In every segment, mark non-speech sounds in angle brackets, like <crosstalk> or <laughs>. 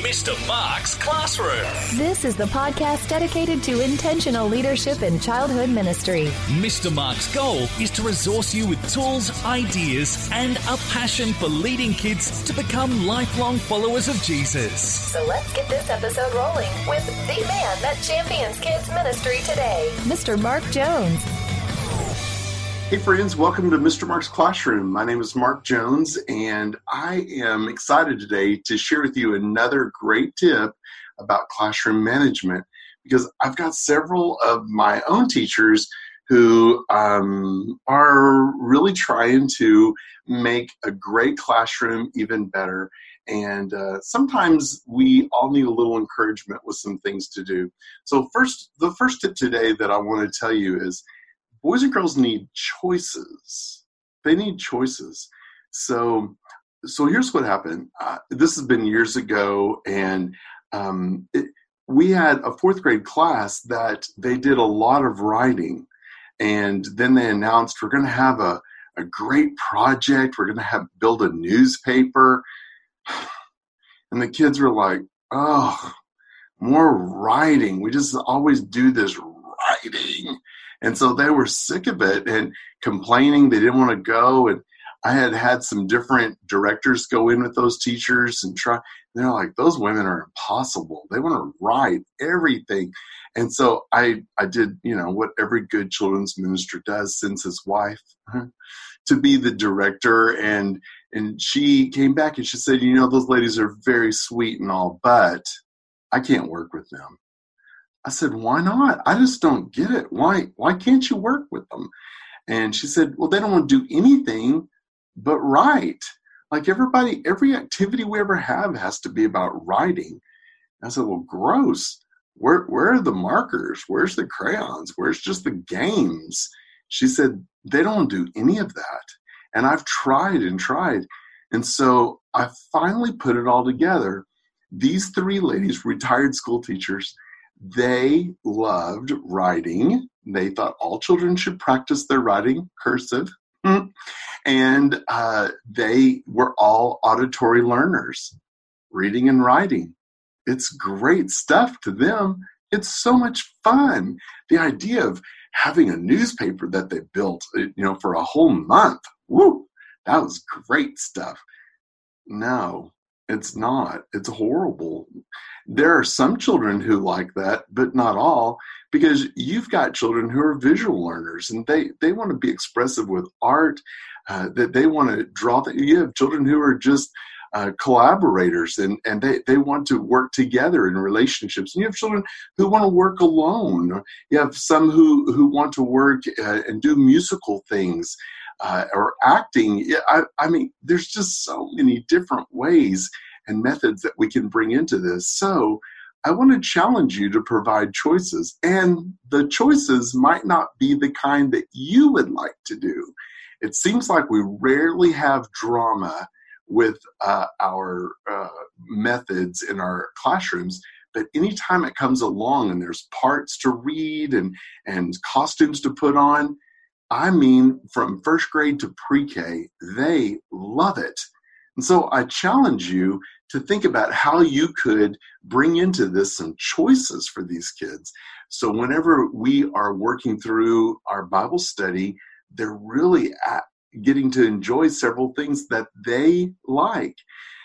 Mr. Mark's Classroom. This is the podcast dedicated to intentional leadership in childhood ministry. Mr. Mark's goal is to resource you with tools, ideas, and a passion for leading kids to become lifelong followers of Jesus. So let's get this episode rolling with the man that champions kids ministry today, Mr. Mark Jones. Hey, friends, welcome to Mr. Mark's Classroom. My name is Mark Jones, and I am excited today to share with you another great tip about classroom management because I've got several of my own teachers who um, are really trying to make a great classroom even better. And uh, sometimes we all need a little encouragement with some things to do. So, first, the first tip today that I want to tell you is boys and girls need choices. They need choices. So, so here's what happened. Uh, this has been years ago, and um, it, we had a fourth grade class that they did a lot of writing, and then they announced we're going to have a a great project. We're going to have build a newspaper, <sighs> and the kids were like, "Oh, more writing. We just always do this writing." And so they were sick of it and complaining they didn't want to go. And I had had some different directors go in with those teachers and try. They're like, those women are impossible. They want to write everything. And so I, I did, you know, what every good children's minister does, sends his wife <laughs> to be the director. And and she came back and she said, you know, those ladies are very sweet and all, but I can't work with them. I said, why not? I just don't get it. Why why can't you work with them? And she said, well, they don't want to do anything but write. Like everybody, every activity we ever have has to be about writing. I said, well, gross. Where where are the markers? Where's the crayons? Where's just the games? She said, they don't do any of that. And I've tried and tried. And so I finally put it all together. These three ladies, retired school teachers, they loved writing. They thought all children should practice their writing cursive. and uh, they were all auditory learners, reading and writing. It's great stuff to them. It's so much fun. The idea of having a newspaper that they built, uh, you know, for a whole month. Woo! That was great stuff. No, it's not. It's horrible. There are some children who like that, but not all, because you've got children who are visual learners and they, they want to be expressive with art, uh, that they want to draw. The, you have children who are just uh, collaborators and, and they, they want to work together in relationships. And you have children who want to work alone. You have some who, who want to work uh, and do musical things. Uh, or acting. I, I mean, there's just so many different ways and methods that we can bring into this. So I want to challenge you to provide choices, and the choices might not be the kind that you would like to do. It seems like we rarely have drama with uh, our uh, methods in our classrooms but anytime it comes along and there's parts to read and and costumes to put on i mean from first grade to pre-k they love it and so i challenge you to think about how you could bring into this some choices for these kids. So, whenever we are working through our Bible study, they're really getting to enjoy several things that they like.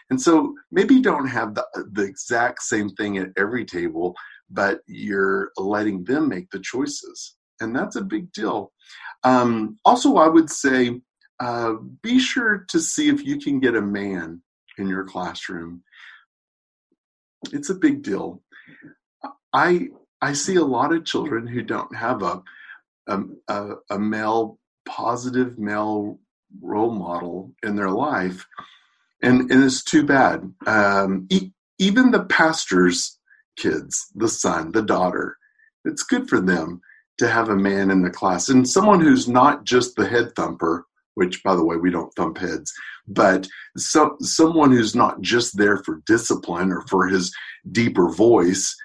And so, maybe you don't have the, the exact same thing at every table, but you're letting them make the choices. And that's a big deal. Um, also, I would say uh, be sure to see if you can get a man in your classroom. It's a big deal. I I see a lot of children who don't have a a, a male positive male role model in their life, and and it's too bad. Um, e- even the pastor's kids, the son, the daughter, it's good for them to have a man in the class. And someone who's not just the head thumper which by the way we don't thump heads but so, someone who's not just there for discipline or for his deeper voice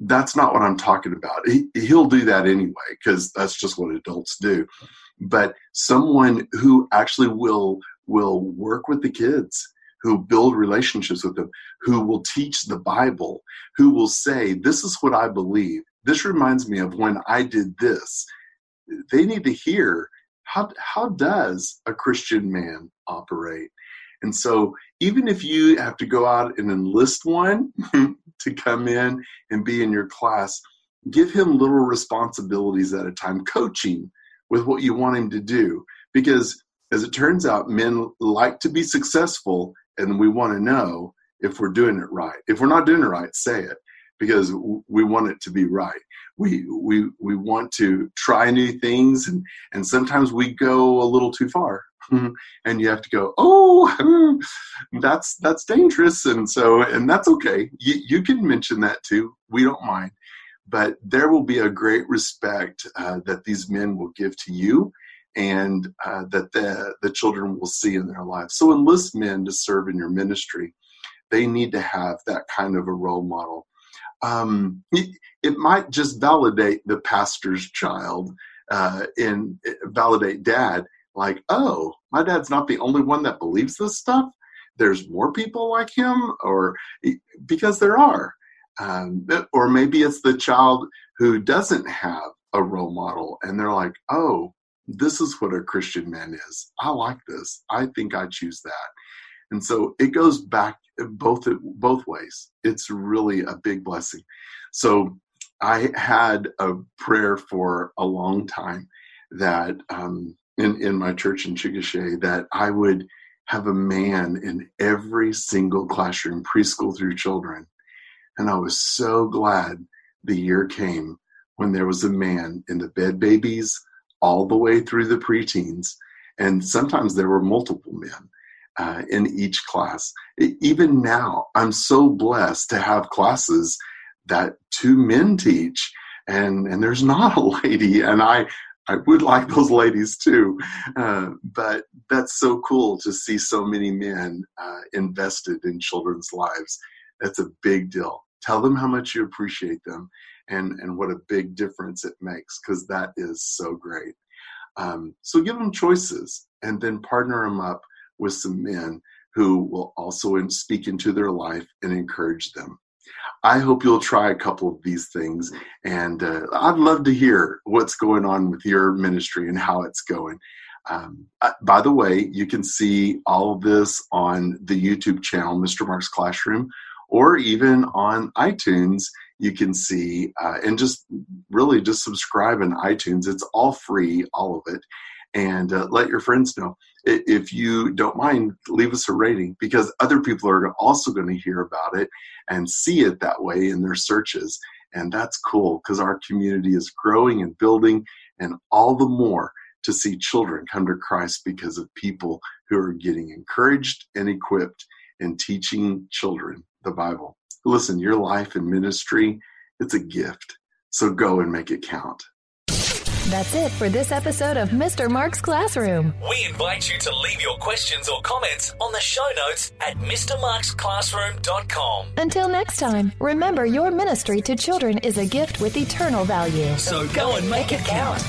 that's not what i'm talking about. He, he'll do that anyway because that's just what adults do. But someone who actually will will work with the kids who build relationships with them, who will teach the Bible, who will say, This is what I believe. This reminds me of when I did this. They need to hear how, how does a Christian man operate? And so, even if you have to go out and enlist one <laughs> to come in and be in your class, give him little responsibilities at a time, coaching with what you want him to do. Because as it turns out, men like to be successful, and we want to know if we're doing it right. If we're not doing it right, say it because we want it to be right. We we we want to try new things, and and sometimes we go a little too far, <laughs> and you have to go, oh, <laughs> that's that's dangerous, and so and that's okay. You you can mention that too. We don't mind, but there will be a great respect uh, that these men will give to you and uh, that the, the children will see in their lives. So enlist men to serve in your ministry. They need to have that kind of a role model. Um, it, it, might just validate the pastor's child uh, and validate dad, like, oh, my dad's not the only one that believes this stuff. There's more people like him, or because there are. Um, or maybe it's the child who doesn't have a role model and they're like, oh, this is what a Christian man is. I like this. I think I choose that. And so it goes back both both ways. It's really a big blessing. So I had a prayer for a long time that um, in in my church in Chickasha that I would have a man in every single classroom, preschool through children. And I was so glad the year came when there was a man in the bed babies, all the way through the preteens. And sometimes there were multiple men uh, in each class. Even now, I'm so blessed to have classes that two men teach, and, and there's not a <laughs> lady. And I, I would like those ladies too. Uh, but that's so cool to see so many men uh, invested in children's lives. That's a big deal. Tell them how much you appreciate them and and what a big difference it makes because that is so great. Um, so give them choices and then partner them up with some men who will also speak into their life and encourage them. I hope you'll try a couple of these things, and uh, I'd love to hear what's going on with your ministry and how it's going. Um, uh, by the way, you can see all of this on the YouTube channel, Mr. Mark's Classroom, or even on iTunes you can see uh, and just really just subscribe in itunes it's all free all of it and uh, let your friends know if you don't mind leave us a rating because other people are also going to hear about it and see it that way in their searches and that's cool because our community is growing and building and all the more to see children come to christ because of people who are getting encouraged and equipped in teaching children the bible Listen, your life and ministry, it's a gift. So go and make it count. That's it for this episode of Mr. Mark's Classroom. We invite you to leave your questions or comments on the show notes at MrMarksClassroom.com. Until next time, remember your ministry to children is a gift with eternal value. So go and make it count.